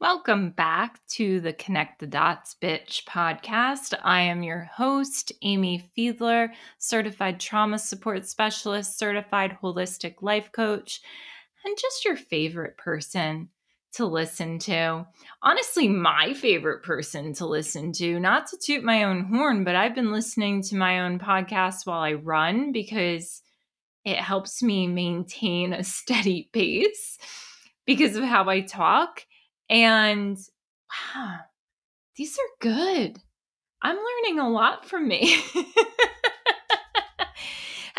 Welcome back to the Connect the Dots Bitch podcast. I am your host, Amy Fiedler, certified trauma support specialist, certified holistic life coach, and just your favorite person to listen to. Honestly, my favorite person to listen to, not to toot my own horn, but I've been listening to my own podcast while I run because it helps me maintain a steady pace because of how I talk and wow, these are good. I'm learning a lot from me.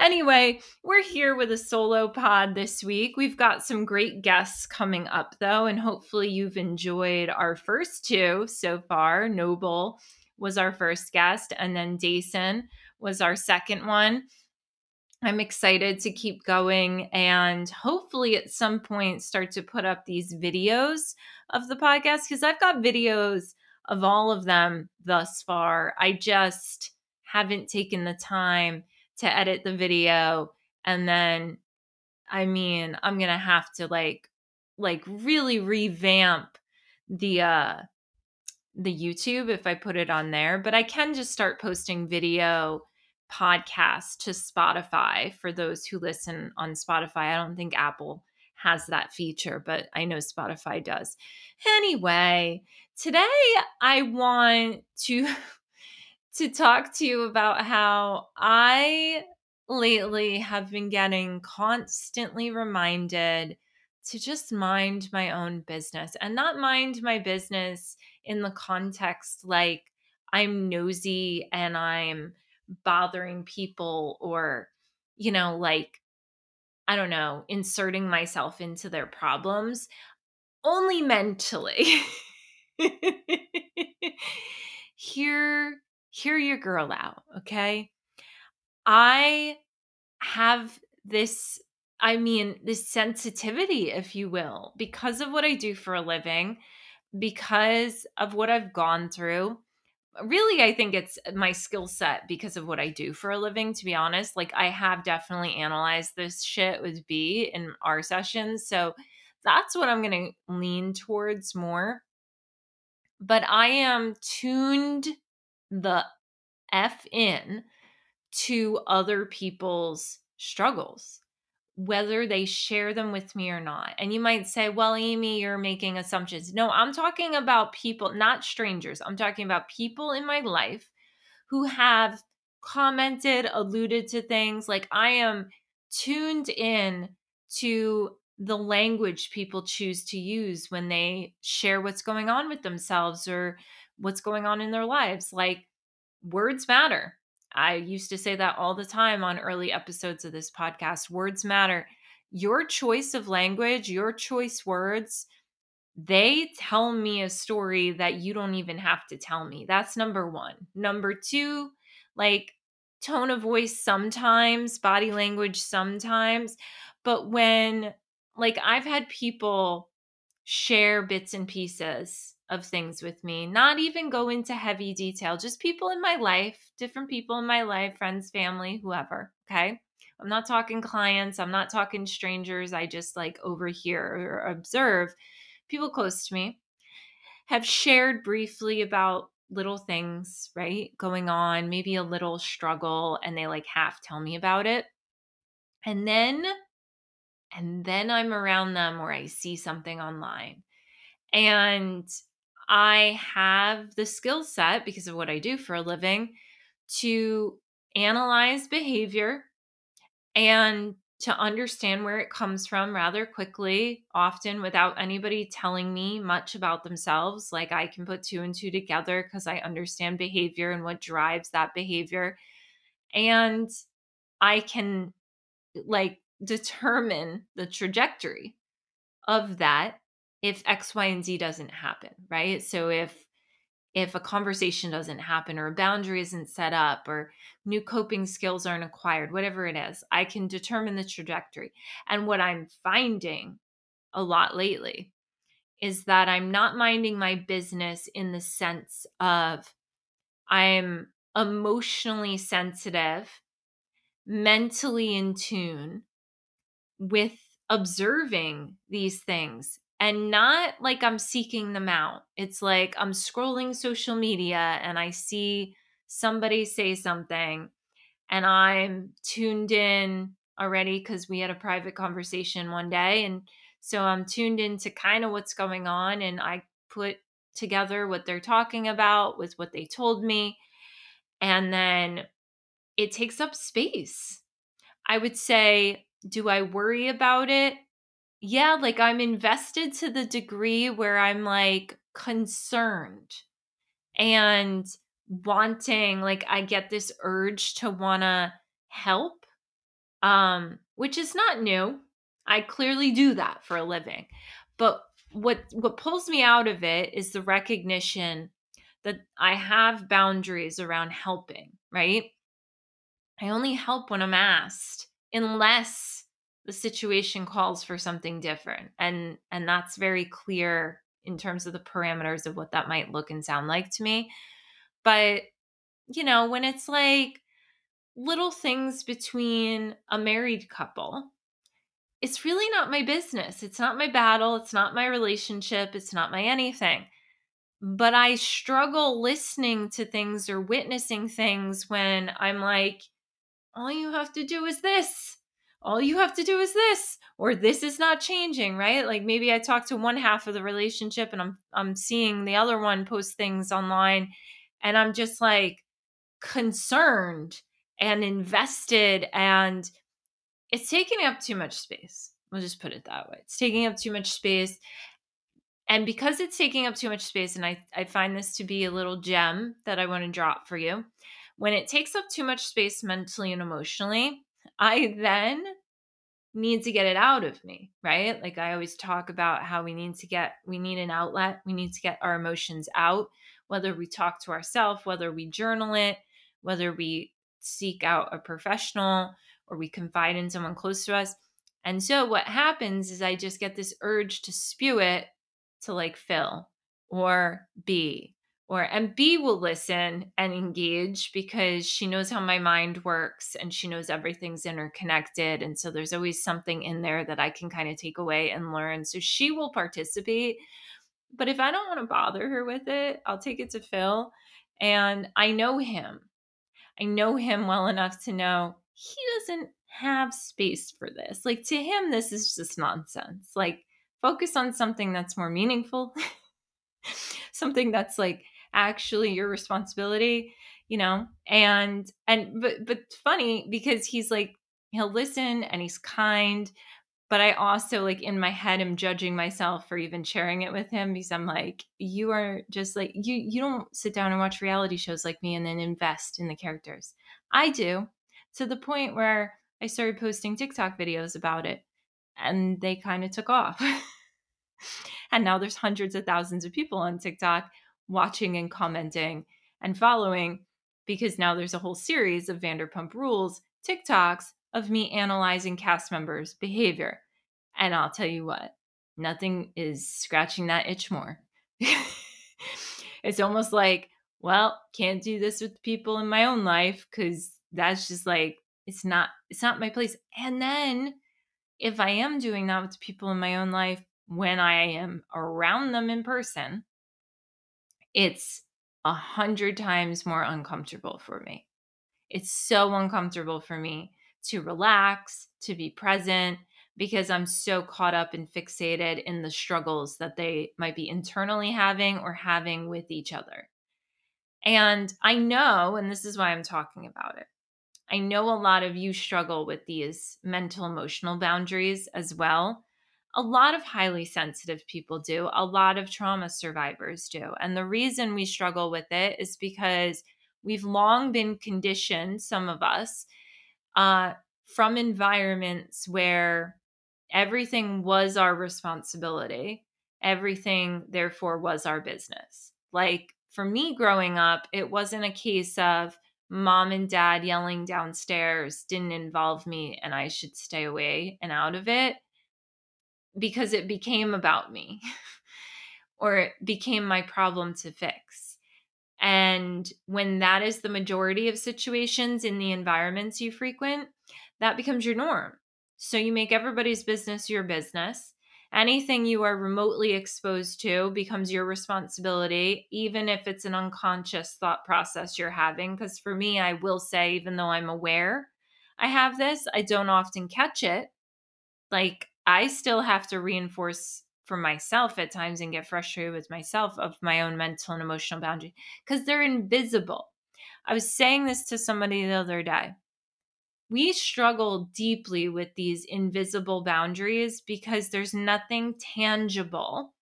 anyway, we're here with a solo pod this week. We've got some great guests coming up, though, and hopefully you've enjoyed our first two so far. Noble was our first guest, and then Dason was our second one. I'm excited to keep going and hopefully at some point start to put up these videos of the podcast because I've got videos of all of them thus far. I just haven't taken the time to edit the video and then I mean, I'm going to have to like like really revamp the uh the YouTube if I put it on there, but I can just start posting video podcast to Spotify for those who listen on Spotify. I don't think Apple has that feature, but I know Spotify does. Anyway, today I want to to talk to you about how I lately have been getting constantly reminded to just mind my own business and not mind my business in the context like I'm nosy and I'm bothering people or, you know, like, I don't know, inserting myself into their problems, only mentally. hear hear your girl out, okay? I have this I mean, this sensitivity, if you will, because of what I do for a living, because of what I've gone through, really i think it's my skill set because of what i do for a living to be honest. Like i have definitely analyzed this shit with b in our sessions so that's what i'm going to lean towards more. But i am tuned the f in to other people's struggles whether they share them with me or not. And you might say, well, Amy, you're making assumptions. No, I'm talking about people, not strangers. I'm talking about people in my life who have commented, alluded to things. Like I am tuned in to the language people choose to use when they share what's going on with themselves or what's going on in their lives. Like words matter. I used to say that all the time on early episodes of this podcast. Words matter. Your choice of language, your choice words, they tell me a story that you don't even have to tell me. That's number one. Number two, like tone of voice sometimes, body language sometimes. But when, like, I've had people share bits and pieces of things with me, not even go into heavy detail, just people in my life, different people in my life, friends, family, whoever. Okay. I'm not talking clients, I'm not talking strangers. I just like overhear or observe people close to me have shared briefly about little things, right? Going on, maybe a little struggle, and they like half tell me about it. And then, and then I'm around them or I see something online. And I have the skill set because of what I do for a living to analyze behavior and to understand where it comes from rather quickly, often without anybody telling me much about themselves. Like I can put two and two together because I understand behavior and what drives that behavior. And I can like determine the trajectory of that if X, Y, and Z doesn't happen, right? So if if a conversation doesn't happen or a boundary isn't set up or new coping skills aren't acquired, whatever it is, I can determine the trajectory. And what I'm finding a lot lately is that I'm not minding my business in the sense of I'm emotionally sensitive, mentally in tune with observing these things and not like I'm seeking them out. It's like I'm scrolling social media and I see somebody say something and I'm tuned in already because we had a private conversation one day. And so I'm tuned into kind of what's going on and I put together what they're talking about with what they told me. And then it takes up space. I would say, do I worry about it? Yeah, like I'm invested to the degree where I'm like concerned and wanting, like, I get this urge to want to help, um, which is not new. I clearly do that for a living. But what what pulls me out of it is the recognition that I have boundaries around helping, right? I only help when I'm asked unless the situation calls for something different. And and that's very clear in terms of the parameters of what that might look and sound like to me. But you know, when it's like little things between a married couple, it's really not my business. It's not my battle. It's not my relationship. It's not my anything. But I struggle listening to things or witnessing things when I'm like, all you have to do is this. All you have to do is this or this is not changing, right? Like maybe I talk to one half of the relationship and I'm I'm seeing the other one post things online and I'm just like concerned and invested and it's taking up too much space. We'll just put it that way. It's taking up too much space. And because it's taking up too much space, and I, I find this to be a little gem that I want to drop for you, when it takes up too much space mentally and emotionally, I then need to get it out of me, right? Like I always talk about how we need to get, we need an outlet, we need to get our emotions out, whether we talk to ourselves, whether we journal it, whether we seek out a professional or we confide in someone close to us. And so what happens is I just get this urge to spew it to like Phil or B or and B will listen and engage because she knows how my mind works and she knows everything's interconnected and so there's always something in there that I can kind of take away and learn. So she will participate. But if I don't want to bother her with it, I'll take it to Phil and I know him. I know him well enough to know he doesn't have space for this. Like to him, this is just nonsense. Like focus on something that's more meaningful, something that's like actually your responsibility, you know? And, and, but, but funny because he's like, he'll listen and he's kind, but I also like in my head am judging myself for even sharing it with him because I'm like, you are just like you you don't sit down and watch reality shows like me and then invest in the characters. I do to the point where I started posting TikTok videos about it and they kind of took off. and now there's hundreds of thousands of people on TikTok watching and commenting and following because now there's a whole series of Vanderpump Rules TikToks of me analyzing cast members' behavior. And I'll tell you what, nothing is scratching that itch more. it's almost like, well, can't do this with people in my own life because that's just like it's not it's not my place and then if i am doing that with people in my own life when i am around them in person it's a hundred times more uncomfortable for me it's so uncomfortable for me to relax to be present because i'm so caught up and fixated in the struggles that they might be internally having or having with each other and i know and this is why i'm talking about it I know a lot of you struggle with these mental emotional boundaries as well. A lot of highly sensitive people do, a lot of trauma survivors do. And the reason we struggle with it is because we've long been conditioned, some of us, uh, from environments where everything was our responsibility, everything, therefore, was our business. Like for me growing up, it wasn't a case of, mom and dad yelling downstairs didn't involve me and I should stay away and out of it because it became about me or it became my problem to fix. And when that is the majority of situations in the environments you frequent, that becomes your norm. So you make everybody's business your business. Anything you are remotely exposed to becomes your responsibility, even if it's an unconscious thought process you're having. Because for me, I will say, even though I'm aware I have this, I don't often catch it. Like, I still have to reinforce for myself at times and get frustrated with myself of my own mental and emotional boundary because they're invisible. I was saying this to somebody the other day. We struggle deeply with these invisible boundaries because there's nothing tangible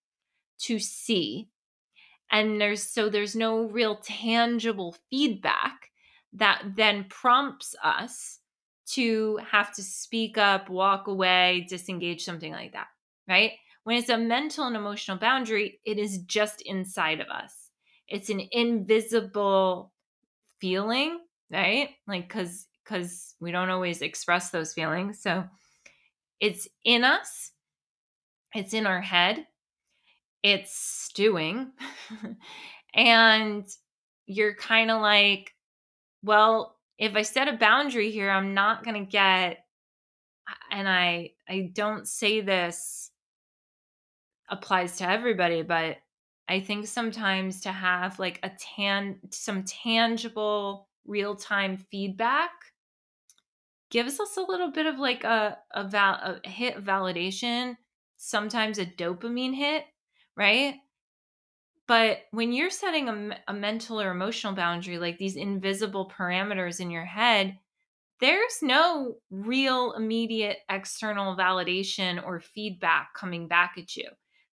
to see. And there's so there's no real tangible feedback that then prompts us to have to speak up, walk away, disengage, something like that, right? When it's a mental and emotional boundary, it is just inside of us. It's an invisible feeling, right? Like cuz cuz we don't always express those feelings. So it's in us. It's in our head. It's stewing. and you're kind of like, well, if I set a boundary here, I'm not going to get and I I don't say this applies to everybody, but I think sometimes to have like a tan some tangible real-time feedback gives us a little bit of like a a, val- a hit validation, sometimes a dopamine hit, right? But when you're setting a, a mental or emotional boundary, like these invisible parameters in your head, there's no real immediate external validation or feedback coming back at you.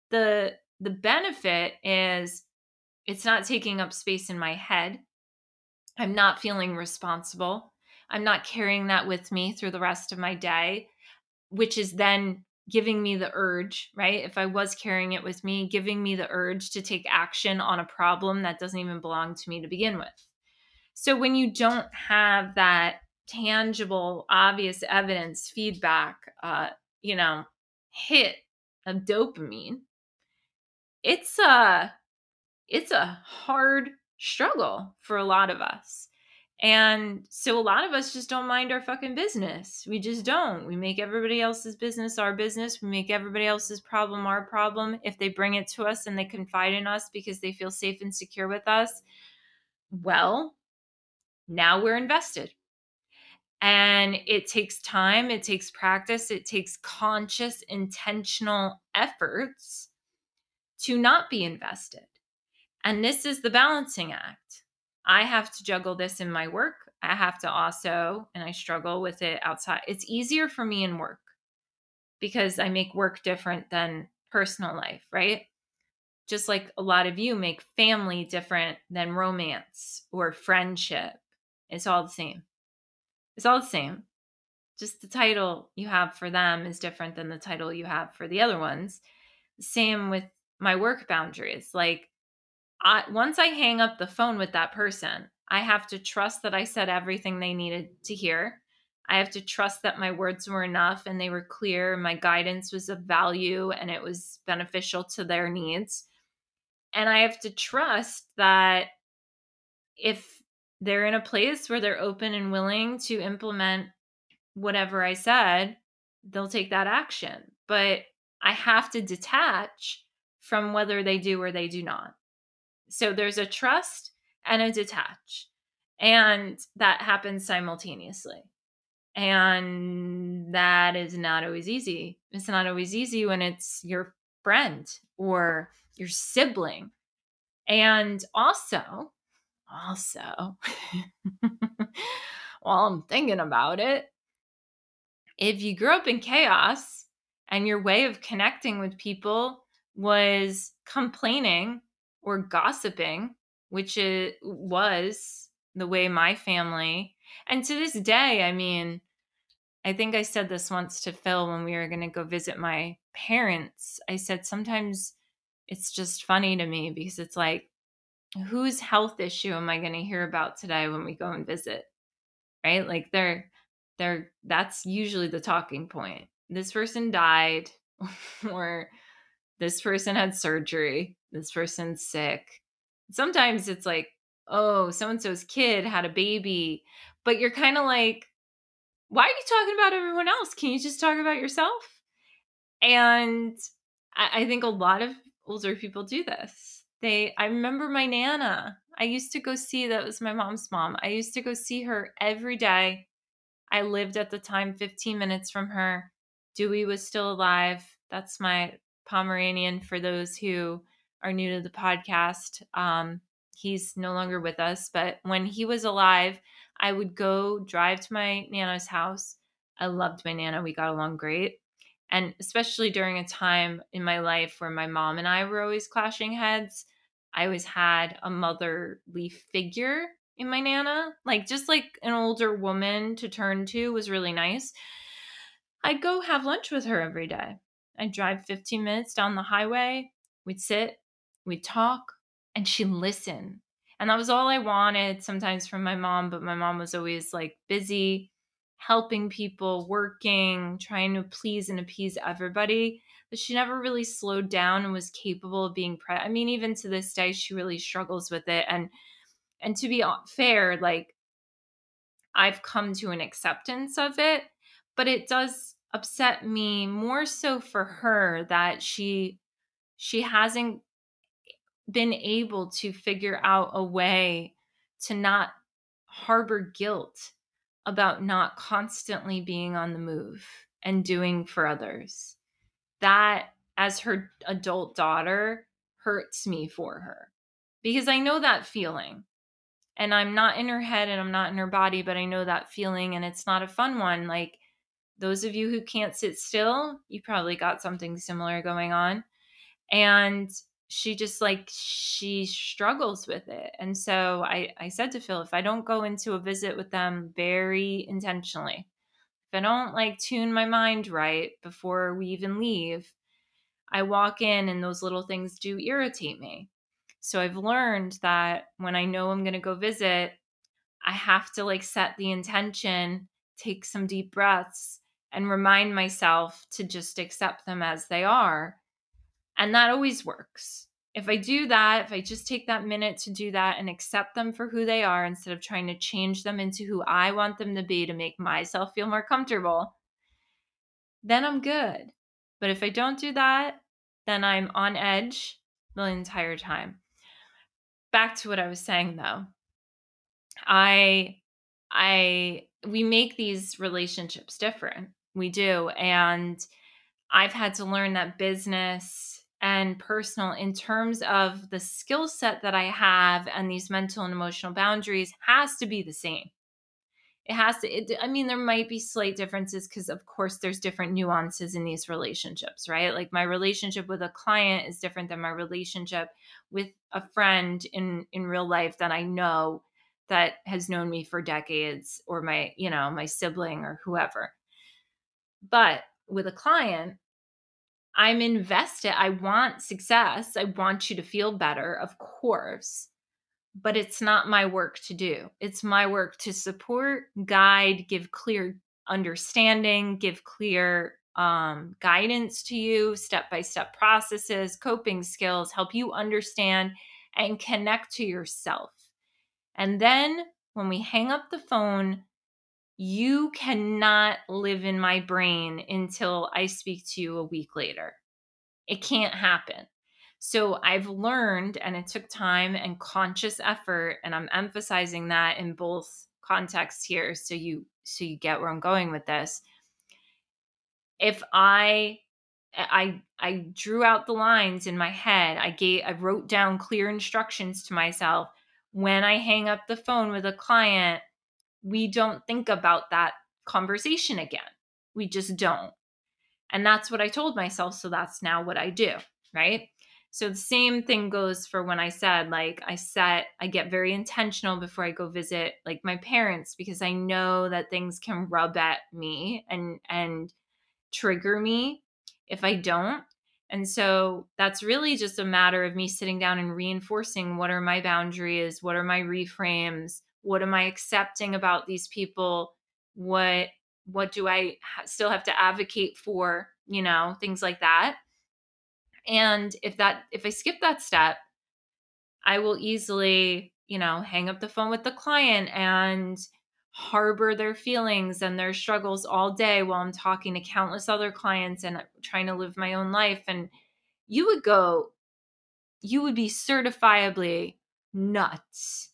The the benefit is it's not taking up space in my head. I'm not feeling responsible. I'm not carrying that with me through the rest of my day which is then giving me the urge right if i was carrying it with me giving me the urge to take action on a problem that doesn't even belong to me to begin with so when you don't have that tangible obvious evidence feedback uh you know hit of dopamine it's a it's a hard struggle for a lot of us. And so a lot of us just don't mind our fucking business. We just don't. We make everybody else's business our business. We make everybody else's problem our problem. If they bring it to us and they confide in us because they feel safe and secure with us, well, now we're invested. And it takes time, it takes practice, it takes conscious, intentional efforts to not be invested. And this is the balancing act. I have to juggle this in my work. I have to also, and I struggle with it outside. It's easier for me in work because I make work different than personal life, right? Just like a lot of you make family different than romance or friendship. It's all the same. It's all the same. Just the title you have for them is different than the title you have for the other ones. Same with my work boundaries. Like I once I hang up the phone with that person, I have to trust that I said everything they needed to hear. I have to trust that my words were enough and they were clear, my guidance was of value and it was beneficial to their needs. And I have to trust that if they're in a place where they're open and willing to implement whatever I said, they'll take that action. But I have to detach from whether they do or they do not. So there's a trust and a detach. And that happens simultaneously. And that is not always easy. It's not always easy when it's your friend or your sibling. And also, also, while I'm thinking about it, if you grew up in chaos and your way of connecting with people was complaining or gossiping, which it was the way my family, and to this day, I mean, I think I said this once to Phil when we were going to go visit my parents. I said sometimes it's just funny to me because it's like, whose health issue am I going to hear about today when we go and visit? Right? Like they're they're that's usually the talking point. This person died or this person had surgery, this person's sick. Sometimes it's like oh, so and so's kid had a baby, but you're kind of like, why are you talking about everyone else? Can you just talk about yourself? And I, I think a lot of older people do this. They, I remember my Nana. I used to go see, that was my mom's mom. I used to go see her every day. I lived at the time 15 minutes from her. Dewey was still alive. That's my Pomeranian for those who are new to the podcast. Um, he's no longer with us, but when he was alive, I would go drive to my Nana's house. I loved my Nana. We got along great. And especially during a time in my life where my mom and I were always clashing heads, I always had a motherly figure in my Nana. Like, just like an older woman to turn to was really nice. I'd go have lunch with her every day. I'd drive 15 minutes down the highway. We'd sit, we'd talk, and she'd listen. And that was all I wanted sometimes from my mom, but my mom was always like busy helping people, working, trying to please and appease everybody. But she never really slowed down and was capable of being I mean, even to this day, she really struggles with it. And and to be fair, like I've come to an acceptance of it, but it does upset me more so for her that she she hasn't been able to figure out a way to not harbor guilt about not constantly being on the move and doing for others. That, as her adult daughter, hurts me for her because I know that feeling. And I'm not in her head and I'm not in her body, but I know that feeling and it's not a fun one. Like those of you who can't sit still, you probably got something similar going on. And she just like she struggles with it and so i i said to phil if i don't go into a visit with them very intentionally if i don't like tune my mind right before we even leave i walk in and those little things do irritate me so i've learned that when i know i'm going to go visit i have to like set the intention take some deep breaths and remind myself to just accept them as they are and that always works. If I do that, if I just take that minute to do that and accept them for who they are instead of trying to change them into who I want them to be to make myself feel more comfortable, then I'm good. But if I don't do that, then I'm on edge the entire time. Back to what I was saying though. I I we make these relationships different. We do and I've had to learn that business and personal in terms of the skill set that I have and these mental and emotional boundaries has to be the same. It has to, it, I mean, there might be slight differences because, of course, there's different nuances in these relationships, right? Like my relationship with a client is different than my relationship with a friend in in real life that I know that has known me for decades or my, you know, my sibling or whoever. But with a client, I'm invested. I want success. I want you to feel better, of course, but it's not my work to do. It's my work to support, guide, give clear understanding, give clear um, guidance to you, step by step processes, coping skills, help you understand and connect to yourself. And then when we hang up the phone, you cannot live in my brain until I speak to you a week later. It can't happen. So I've learned, and it took time and conscious effort, and I'm emphasizing that in both contexts here, so you so you get where I'm going with this. If I I I drew out the lines in my head, I gave I wrote down clear instructions to myself. When I hang up the phone with a client, we don't think about that conversation again. We just don't. And that's what I told myself. So that's now what I do. Right. So the same thing goes for when I said, like, I set, I get very intentional before I go visit, like, my parents, because I know that things can rub at me and, and, trigger me if I don't. And so that's really just a matter of me sitting down and reinforcing what are my boundaries, what are my reframes, what am i accepting about these people? What what do i ha- still have to advocate for you know things like that. And if that if i skip that step i will easily you know, hang up the phone with the client and harbor their feelings and their struggles all day while I'm talking to countless other clients and uh, trying to live my own life. And you would go, you would be certifiably nuts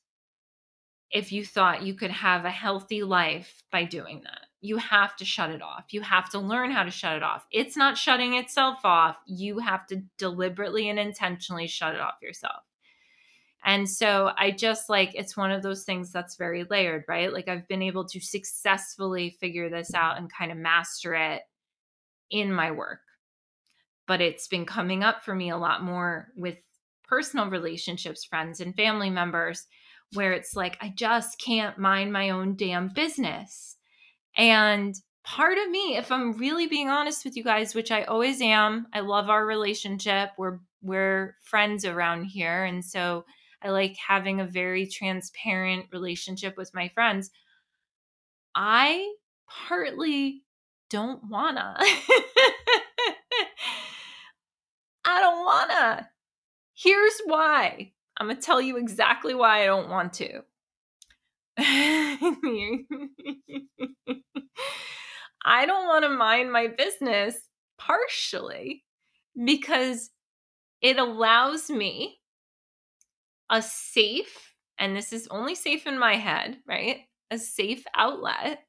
if you thought you could have a healthy life by doing that. You have to shut it off. You have to learn how to shut it off. It's not shutting itself off. You have to deliberately and intentionally shut it off yourself. And so I just like it's one of those things that's very layered, right? Like I've been able to successfully figure this out and kind of master it in my work. But it's been coming up for me a lot more with personal relationships, friends, and family members, where it's like, I just can't mind my own damn business. And part of me, if I'm really being honest with you guys, which I always am, I love our relationship. We're we're friends around here. And so I like having a very transparent relationship with my friends. I partly don't wanna. I don't wanna. Here's why. I'm going to tell you exactly why I don't want to. I don't want to mind my business partially because it allows me a safe, and this is only safe in my head, right? A safe outlet.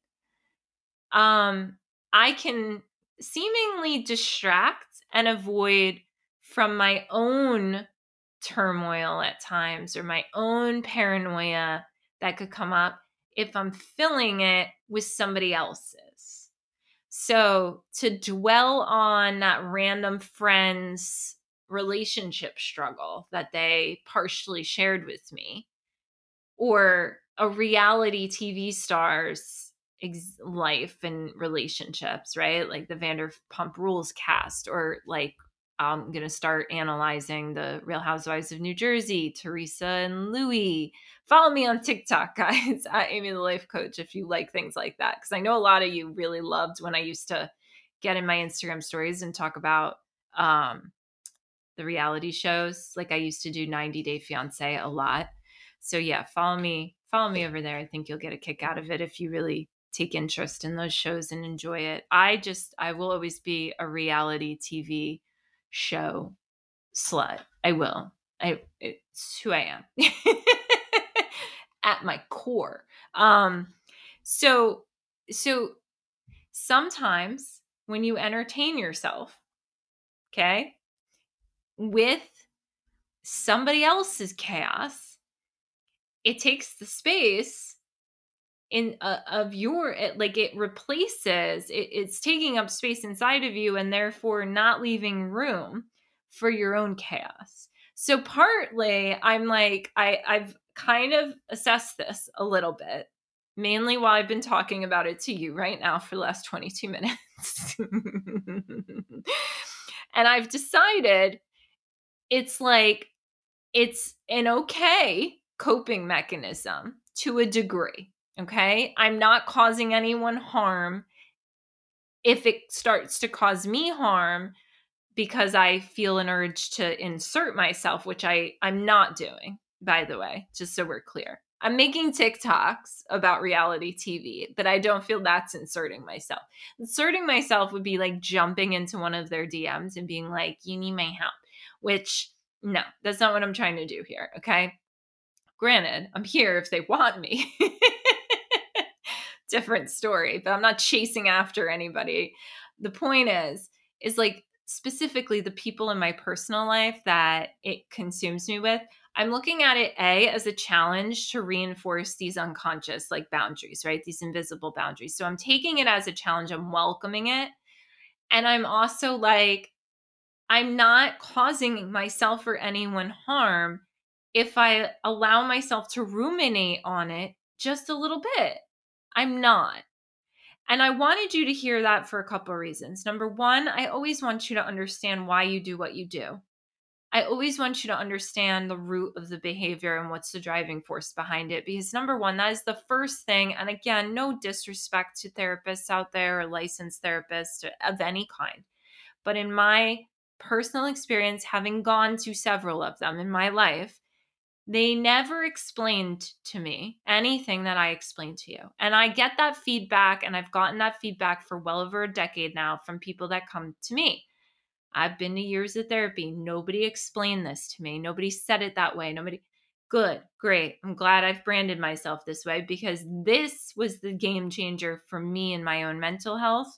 Um, I can seemingly distract and avoid from my own turmoil at times or my own paranoia that could come up if I'm filling it with somebody else's. So to dwell on that random friend's relationship struggle that they partially shared with me, or a reality TV star's ex- life and relationships, right? Like the Vanderpump Rules cast, or like I'm going to start analyzing the Real Housewives of New Jersey, Teresa and Luis. Follow me on TikTok, guys, at Amy the Life Coach, if you like things like that. Because I know a lot of you really loved when I used to get in my Instagram stories and talk about um, the reality shows. Like I used to do 90 Day Fiance a lot. So yeah, follow me, follow me over there. I think you'll get a kick out of it if you really take interest in those shows and enjoy it. I just, I will always be a reality TV show slut. I will. I it's who I am at my core. Um so so sometimes when you entertain yourself, okay, with somebody else's chaos, it takes the space in uh, of your it, like it replaces it, it's taking up space inside of you and therefore not leaving room for your own chaos. So partly i'm like i i've kind of assessed this a little bit mainly while i've been talking about it to you right now for the last 22 minutes. And i've decided it's like it's an okay coping mechanism to a degree Okay. I'm not causing anyone harm. If it starts to cause me harm because I feel an urge to insert myself, which I, I'm not doing, by the way, just so we're clear. I'm making TikToks about reality TV, but I don't feel that's inserting myself. Inserting myself would be like jumping into one of their DMs and being like, you need my help, which no, that's not what I'm trying to do here. Okay. Granted, I'm here if they want me. different story, but I'm not chasing after anybody. The point is, is like specifically the people in my personal life that it consumes me with. I'm looking at it A as a challenge to reinforce these unconscious like boundaries, right? These invisible boundaries. So I'm taking it as a challenge, I'm welcoming it. And I'm also like, I'm not causing myself or anyone harm if I allow myself to ruminate on it just a little bit. I'm not. And I wanted you to hear that for a couple of reasons. Number one, I always want you to understand why you do what you do. I always want you to understand the root of the behavior and what's the driving force behind it. Because, number one, that is the first thing. And again, no disrespect to therapists out there or licensed therapists of any kind. But in my personal experience, having gone to several of them in my life, they never explained to me anything that I explained to you. And I get that feedback, and I've gotten that feedback for well over a decade now from people that come to me. I've been to years of therapy. Nobody explained this to me. Nobody said it that way. Nobody. Good, great. I'm glad I've branded myself this way because this was the game changer for me in my own mental health.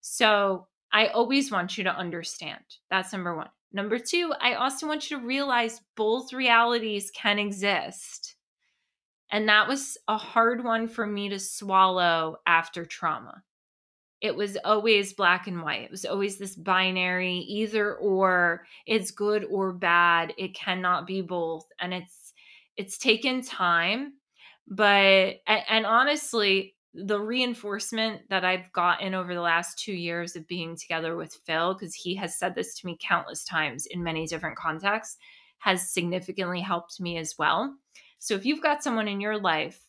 So I always want you to understand. That's number one. Number two, I also want you to realize both realities can exist. And that was a hard one for me to swallow after trauma. It was always black and white. It was always this binary, either or, it's good or bad. It cannot be both. And it's it's taken time, but and, honestly, the reinforcement that I've gotten over the last two years of being together with Phil, because he has said this to me countless times in many different contexts, has significantly helped me as well. So if you've got someone in your life,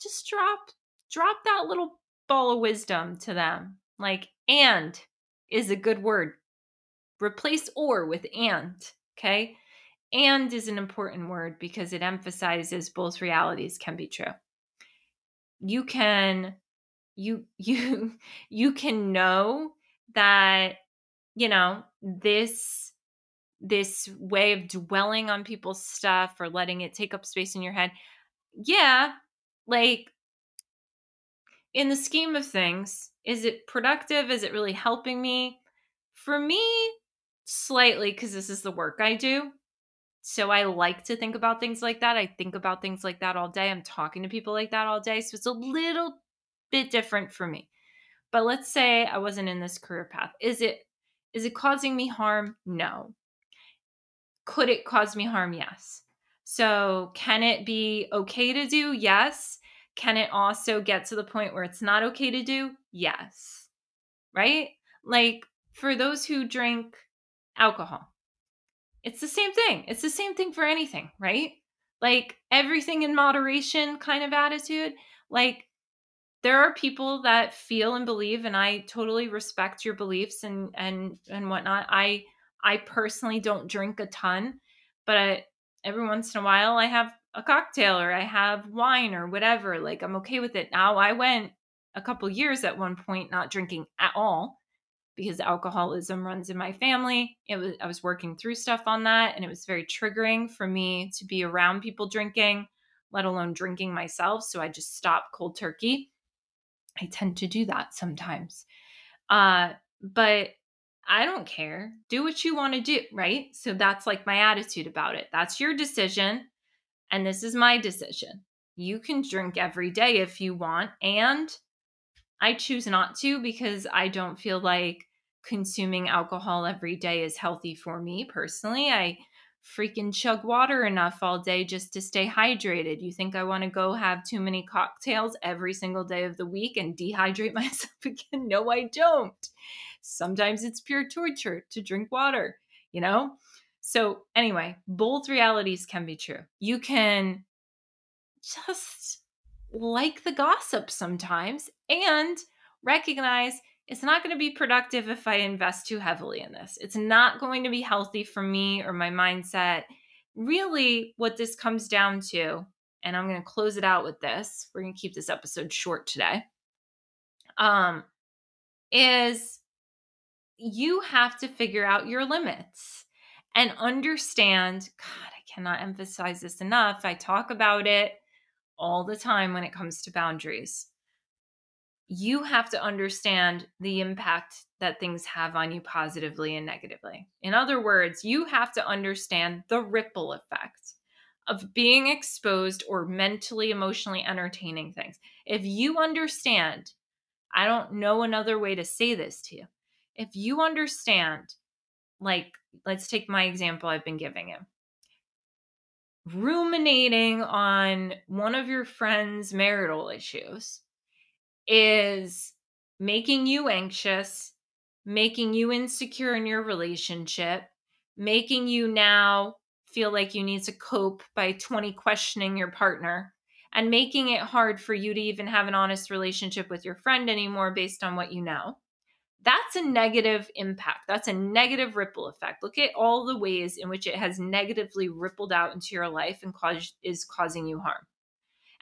just drop drop that little ball of wisdom to them. Like and is a good word. Replace or with and, okay? And is an important word because it emphasizes both realities can be true you can you you you can know that you know this this way of dwelling on people's stuff or letting it take up space in your head yeah like in the scheme of things is it productive? Is it really helping me? For me slightly because this is the work i do so I like to think about things like that. I think about things like that all day. I'm talking to people like that all day. So it's a little bit different for me. But let's say I wasn't in this career path. Is it is it causing me harm? No. Could it cause me harm? Yes. So can it be okay to do? Yes. Can it also get to the point where it's not okay to do? Yes. Right? Like for those who drink alcohol, it's the same thing. It's the same thing for anything, right? Like everything in moderation kind of attitude. Like there are people that feel and believe and I totally respect your beliefs and and and whatnot. I I personally don't drink a ton, but I, every once in a while I have a cocktail or I have wine or whatever. Like I'm okay with it. Now I went a couple years at one point not drinking at all because alcoholism runs in my family. It was I was working through stuff on that and it was very triggering for me to be around people drinking, let alone drinking myself, so I just stopped cold turkey. I tend to do that sometimes. Uh but I don't care. Do what you want to do, right? So that's like my attitude about it. That's your decision and this is my decision. You can drink every day if you want and I choose not to because I don't feel like consuming alcohol every day is healthy for me personally. I freaking chug water enough all day just to stay hydrated. You think I want to go have too many cocktails every single day of the week and dehydrate myself again? No, I don't. Sometimes it's pure torture to drink water, you know? So, anyway, both realities can be true. You can just like the gossip sometimes and recognize it's not going to be productive if I invest too heavily in this. It's not going to be healthy for me or my mindset. Really, what this comes down to, and I'm going to close it out with this. We're going to keep this episode short today. Um, is you have to figure out your limits and understand. God, I cannot emphasize this enough. I talk about it all the time when it comes to boundaries you have to understand the impact that things have on you positively and negatively. In other words, you have to understand the ripple effect of being exposed or mentally, emotionally entertaining things. If you understand, I don't know another way to say this to you. If you understand, like, let's take my example I've been giving you ruminating on one of your friend's marital issues is making you anxious, making you insecure in your relationship, making you now feel like you need to cope by 20 questioning your partner and making it hard for you to even have an honest relationship with your friend anymore based on what you know. that's a negative impact. That's a negative ripple effect. Look at all the ways in which it has negatively rippled out into your life and cause, is causing you harm.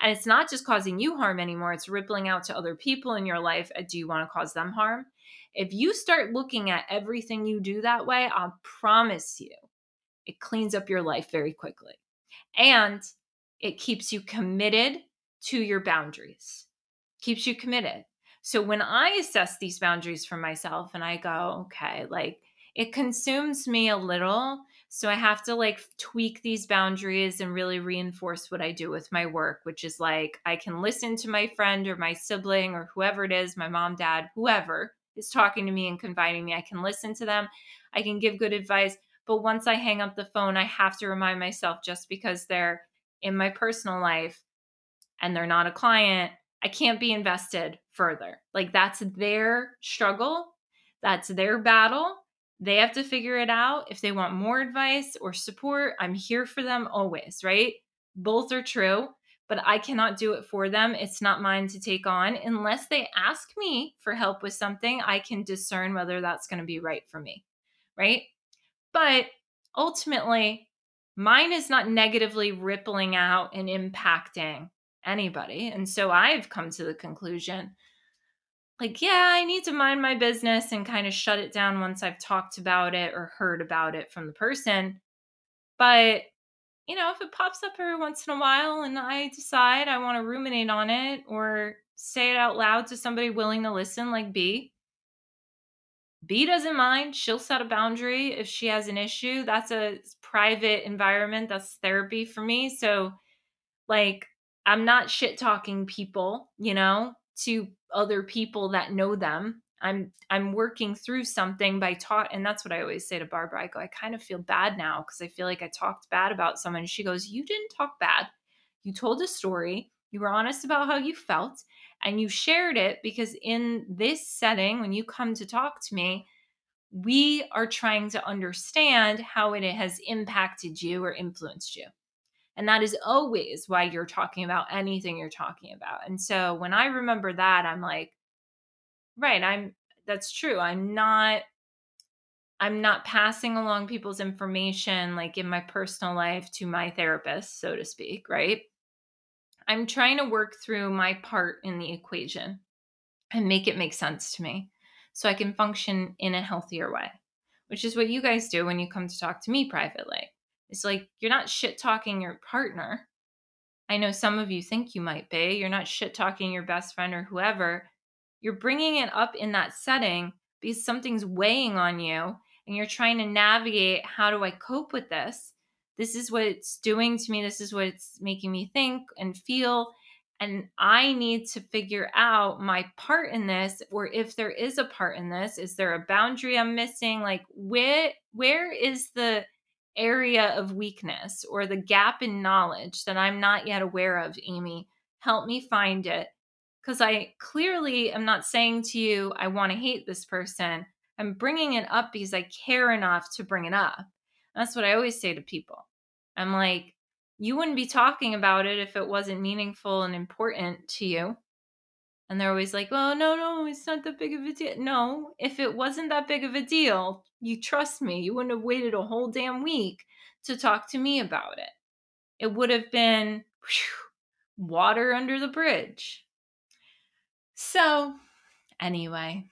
And it's not just causing you harm anymore, it's rippling out to other people in your life. Uh, do you want to cause them harm? If you start looking at everything you do that way, I promise you, it cleans up your life very quickly. And it keeps you committed to your boundaries, keeps you committed. So when I assess these boundaries for myself and I go, okay, like it consumes me a little. So I have to like tweak these boundaries and really reinforce what I do with my work, which is like I can listen to my friend or my sibling or whoever it is, my mom, dad, whoever is talking to me and confiding me. I can listen to them. I can give good advice. But once I hang up the phone, I have to remind myself just because they're in my personal life and they're not a client, I can't be invested further. Like that's their struggle, that's their battle. They have to figure it out. If they want more advice or support, I'm here for them always, right? Both are true, but I cannot do it for them. It's not mine to take on. Unless they ask me for help with something, I can discern whether that's going to be right for me, right? But ultimately, mine is not negatively rippling out and impacting anybody. And so I've come to the conclusion like, yeah, I need to mind my business and kind of shut it down once I've talked about it or heard about it from the person. But, you know, if it pops up every once in a while and I decide I want to ruminate on it or say it out loud to somebody willing to listen, like B, B doesn't mind. She'll set a boundary if she has an issue. That's a private environment. That's therapy for me. So, like, I'm not shit talking people, you know, to other people that know them. I'm I'm working through something by taught and that's what I always say to Barbara. I go, I kind of feel bad now because I feel like I talked bad about someone. She goes, You didn't talk bad. You told a story. You were honest about how you felt and you shared it because in this setting, when you come to talk to me, we are trying to understand how it has impacted you or influenced you. And that is always why you're talking about anything you're talking about. And so when I remember that, I'm like, right, I'm that's true. I'm not I'm not passing along people's information like in my personal life to my therapist, so to speak, right? I'm trying to work through my part in the equation and make it make sense to me so I can function in a healthier way, which is what you guys do when you come to talk to me privately. It's like you're not shit talking your partner. I know some of you think you might be. You're not shit talking your best friend or whoever. You're bringing it up in that setting because something's weighing on you and you're trying to navigate how do I cope with this? This is what it's doing to me. This is what it's making me think and feel and I need to figure out my part in this or if there is a part in this is there a boundary I'm missing like where where is the area of weakness or the gap in knowledge that I'm not yet aware of, Amy. Help me find it. Because I clearly am not saying to you, I want to hate this person. I'm bringing it up because I care enough to bring it up. That's what I always say to people. I'm like, you wouldn't be talking about it if it wasn't meaningful and important to you. And they're always like, oh, no, no, it's not that big of a deal. No, if it wasn't that big of a deal, you trust me, you wouldn't have waited a whole damn week to talk to me about it. It would have been whew, water under the bridge. So, anyway,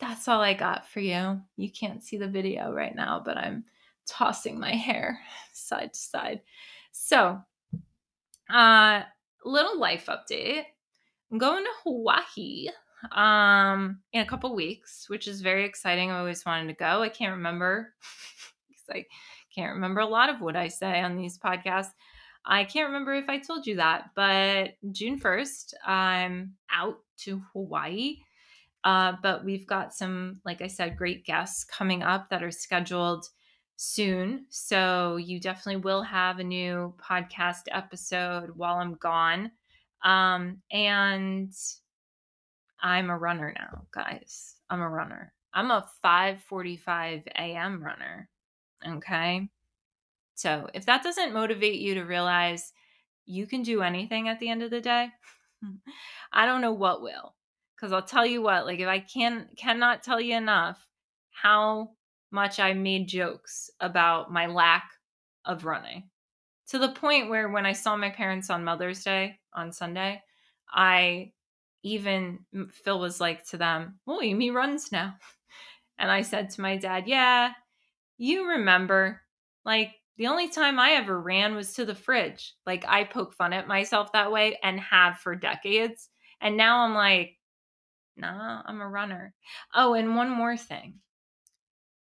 that's all I got for you. You can't see the video right now, but I'm tossing my hair side to side. So, uh, little life update. I'm going to Hawaii um in a couple weeks, which is very exciting. I always wanted to go. I can't remember because I can't remember a lot of what I say on these podcasts. I can't remember if I told you that, but June 1st, I'm out to Hawaii. Uh, but we've got some, like I said, great guests coming up that are scheduled soon. So you definitely will have a new podcast episode while I'm gone. Um, and I'm a runner now, guys. I'm a runner. I'm a 5:45 a.m. runner. Okay? So, if that doesn't motivate you to realize you can do anything at the end of the day, I don't know what will. because I'll tell you what, like if I can cannot tell you enough how much I made jokes about my lack of running. To the point where when I saw my parents on Mother's Day on Sunday, I even Phil was like to them, Well, Amy runs now. And I said to my dad, Yeah, you remember, like the only time I ever ran was to the fridge. Like I poke fun at myself that way and have for decades. And now I'm like, nah, I'm a runner. Oh, and one more thing.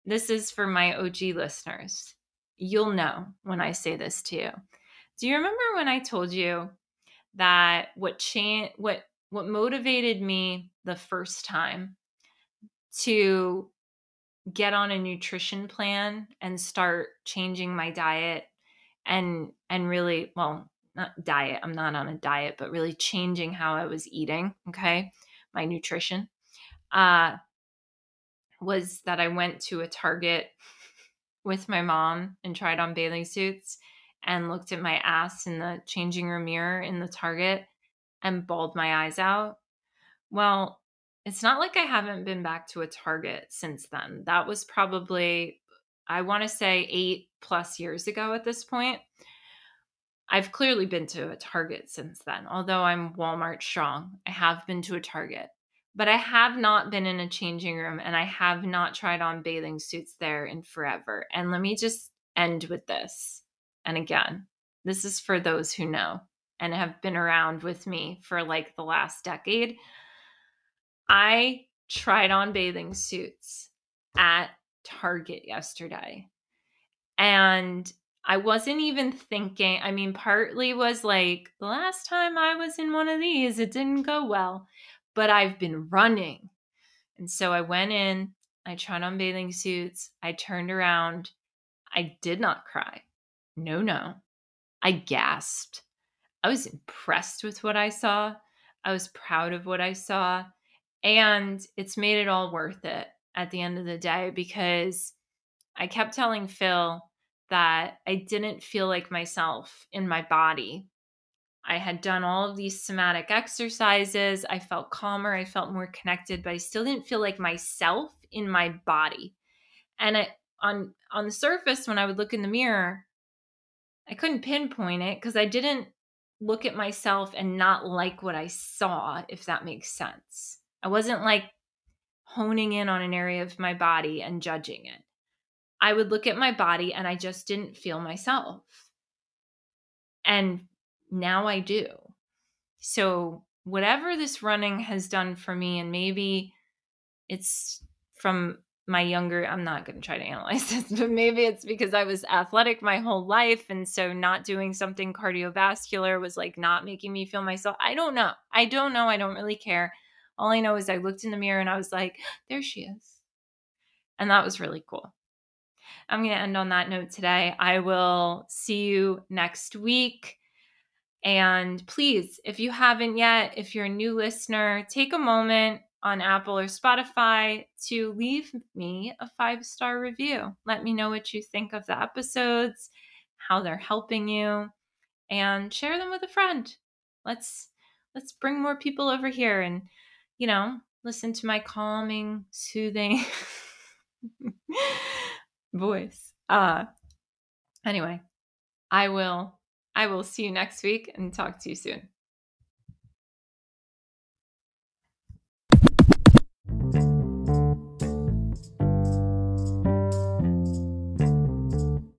This is for my OG listeners. You'll know when I say this to you. Do you remember when I told you that what changed what what motivated me the first time to get on a nutrition plan and start changing my diet and and really well not diet i'm not on a diet but really changing how i was eating okay my nutrition uh was that i went to a target with my mom and tried on bathing suits and looked at my ass in the changing room mirror in the target and bawled my eyes out well it's not like I haven't been back to a Target since then. That was probably, I want to say, eight plus years ago at this point. I've clearly been to a Target since then. Although I'm Walmart strong, I have been to a Target. But I have not been in a changing room and I have not tried on bathing suits there in forever. And let me just end with this. And again, this is for those who know and have been around with me for like the last decade. I tried on bathing suits at Target yesterday. And I wasn't even thinking. I mean, partly was like the last time I was in one of these, it didn't go well, but I've been running. And so I went in, I tried on bathing suits, I turned around. I did not cry. No, no. I gasped. I was impressed with what I saw. I was proud of what I saw. And it's made it all worth it at the end of the day because I kept telling Phil that I didn't feel like myself in my body. I had done all of these somatic exercises. I felt calmer. I felt more connected, but I still didn't feel like myself in my body. And I, on on the surface, when I would look in the mirror, I couldn't pinpoint it because I didn't look at myself and not like what I saw, if that makes sense. I wasn't like honing in on an area of my body and judging it. I would look at my body and I just didn't feel myself. And now I do. So, whatever this running has done for me, and maybe it's from my younger, I'm not going to try to analyze this, but maybe it's because I was athletic my whole life. And so, not doing something cardiovascular was like not making me feel myself. I don't know. I don't know. I don't really care. All I know is I looked in the mirror and I was like, there she is. And that was really cool. I'm going to end on that note today. I will see you next week. And please, if you haven't yet, if you're a new listener, take a moment on Apple or Spotify to leave me a five star review. Let me know what you think of the episodes, how they're helping you, and share them with a friend. Let's let's bring more people over here and you know, listen to my calming, soothing voice. Uh anyway, I will I will see you next week and talk to you soon.